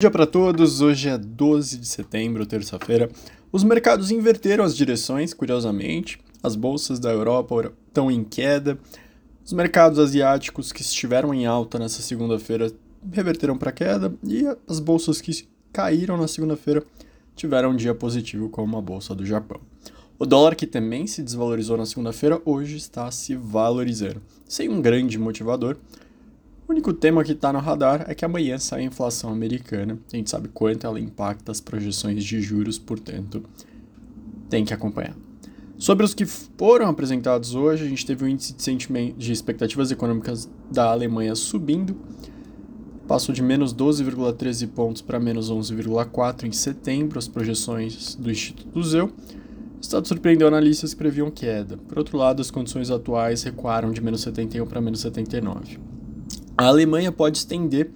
dia para todos, hoje é 12 de setembro, terça-feira. Os mercados inverteram as direções, curiosamente. As bolsas da Europa estão em queda. Os mercados asiáticos que estiveram em alta nessa segunda-feira reverteram para queda e as bolsas que caíram na segunda-feira tiveram um dia positivo, como a bolsa do Japão. O dólar, que também se desvalorizou na segunda-feira, hoje está se valorizando, sem um grande motivador. O único tema que está no radar é que amanhã sai a inflação americana. A gente sabe quanto ela impacta as projeções de juros, portanto, tem que acompanhar. Sobre os que foram apresentados hoje, a gente teve o índice de de expectativas econômicas da Alemanha subindo, passou de menos 12,13 pontos para menos 11,4 em setembro, as projeções do Instituto Zeu. O estado surpreendeu analistas que previam queda. Por outro lado, as condições atuais recuaram de menos 71 para menos 79. A Alemanha pode estender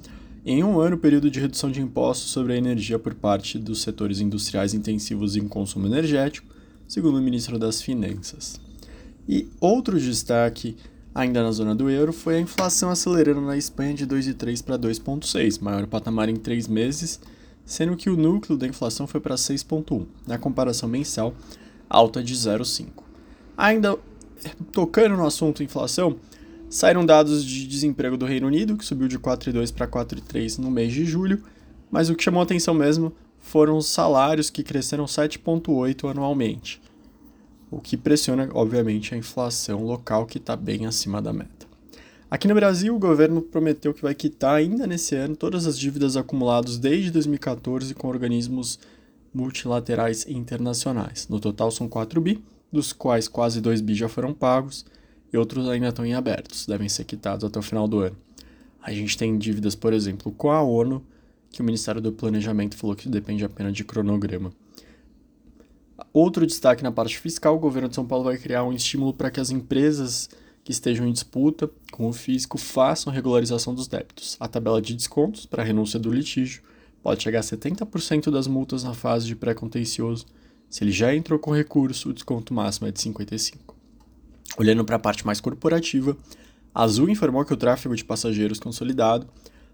em um ano o período de redução de impostos sobre a energia por parte dos setores industriais intensivos em consumo energético, segundo o ministro das Finanças. E outro destaque, ainda na zona do euro, foi a inflação acelerando na Espanha de 2,3 para 2,6, maior patamar em três meses, sendo que o núcleo da inflação foi para 6,1, na comparação mensal, alta de 0,5. Ainda tocando no assunto inflação, Saíram dados de desemprego do Reino Unido, que subiu de 4,2 para 4,3 no mês de julho, mas o que chamou atenção mesmo foram os salários que cresceram 7,8 anualmente, o que pressiona, obviamente, a inflação local, que está bem acima da meta. Aqui no Brasil, o governo prometeu que vai quitar ainda nesse ano todas as dívidas acumuladas desde 2014 com organismos multilaterais internacionais. No total, são 4 bi, dos quais quase 2 bi já foram pagos e outros ainda estão em abertos, devem ser quitados até o final do ano. A gente tem dívidas, por exemplo, com a ONU, que o Ministério do Planejamento falou que depende apenas de cronograma. Outro destaque na parte fiscal, o governo de São Paulo vai criar um estímulo para que as empresas que estejam em disputa com o fisco façam regularização dos débitos. A tabela de descontos para renúncia do litígio pode chegar a 70% das multas na fase de pré-contencioso. Se ele já entrou com recurso, o desconto máximo é de 55%. Olhando para a parte mais corporativa, a Azul informou que o tráfego de passageiros consolidado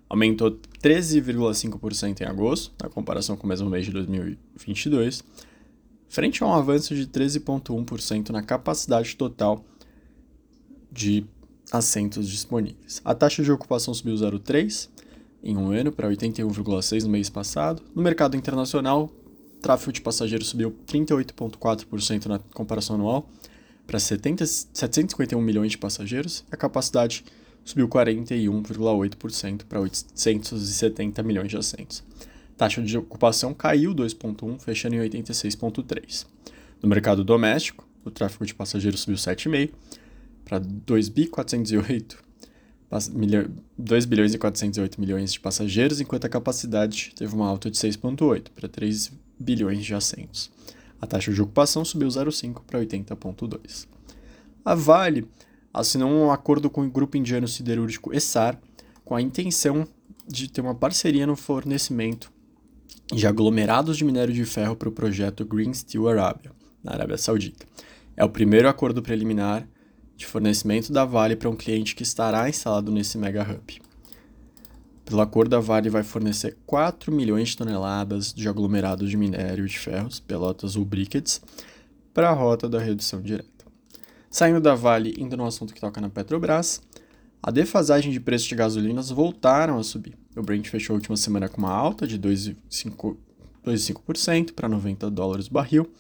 aumentou 13,5% em agosto, na comparação com o mesmo mês de 2022, frente a um avanço de 13,1% na capacidade total de assentos disponíveis. A taxa de ocupação subiu 0,3 em um ano para 81,6 no mês passado. No mercado internacional, o tráfego de passageiros subiu 38,4% na comparação anual para 751 milhões de passageiros, a capacidade subiu 41,8% para 870 milhões de assentos. A taxa de ocupação caiu 2,1%, fechando em 86,3%. No mercado doméstico, o tráfego de passageiros subiu 7,5% para 2 bi 408 2 bilhões e 408 milhões de passageiros, enquanto a capacidade teve uma alta de 6,8 para 3 bilhões de assentos. A taxa de ocupação subiu 0,5 para 80,2. A Vale assinou um acordo com o grupo indiano siderúrgico Essar com a intenção de ter uma parceria no fornecimento de aglomerados de minério de ferro para o projeto Green Steel Arabia, na Arábia Saudita. É o primeiro acordo preliminar de fornecimento da Vale para um cliente que estará instalado nesse mega hub. Pelo acordo, a Vale vai fornecer 4 milhões de toneladas de aglomerados de minério de ferros, pelotas ou briquettes, para a rota da redução direta. Saindo da Vale, indo no assunto que toca na Petrobras, a defasagem de preços de gasolinas voltaram a subir. O Brent fechou a última semana com uma alta de 2,5% para 90 dólares o barril.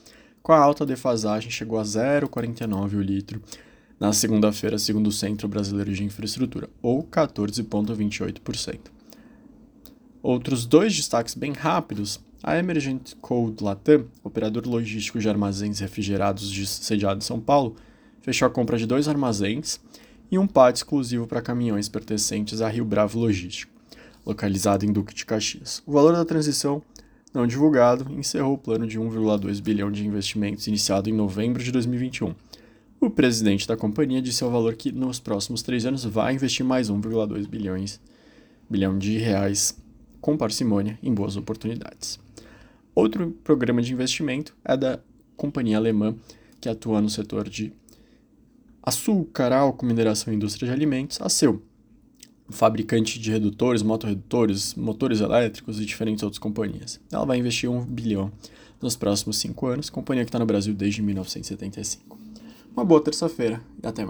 Com a alta, defasagem chegou a 0,49 o litro na segunda-feira, segundo o Centro Brasileiro de Infraestrutura, ou 14,28%. Outros dois destaques bem rápidos. A Emergent Code Latam, operador logístico de armazéns refrigerados de, sediado em São Paulo, fechou a compra de dois armazéns e um pátio exclusivo para caminhões pertencentes à Rio Bravo Logístico, localizado em Duque de Caxias. O valor da transição, não divulgado, encerrou o plano de 1,2 bilhão de investimentos iniciado em novembro de 2021. O presidente da companhia disse ao valor que nos próximos três anos vai investir mais 1,2 bilhões bilhão de reais com parcimônia em boas oportunidades. Outro programa de investimento é da companhia alemã que atua no setor de açúcar, álcool, mineração e indústria de alimentos, a Seu. fabricante de redutores, motorredutores, motores elétricos e diferentes outras companhias. Ela vai investir um bilhão nos próximos cinco anos, companhia que está no Brasil desde 1975. Uma boa terça-feira e até mais.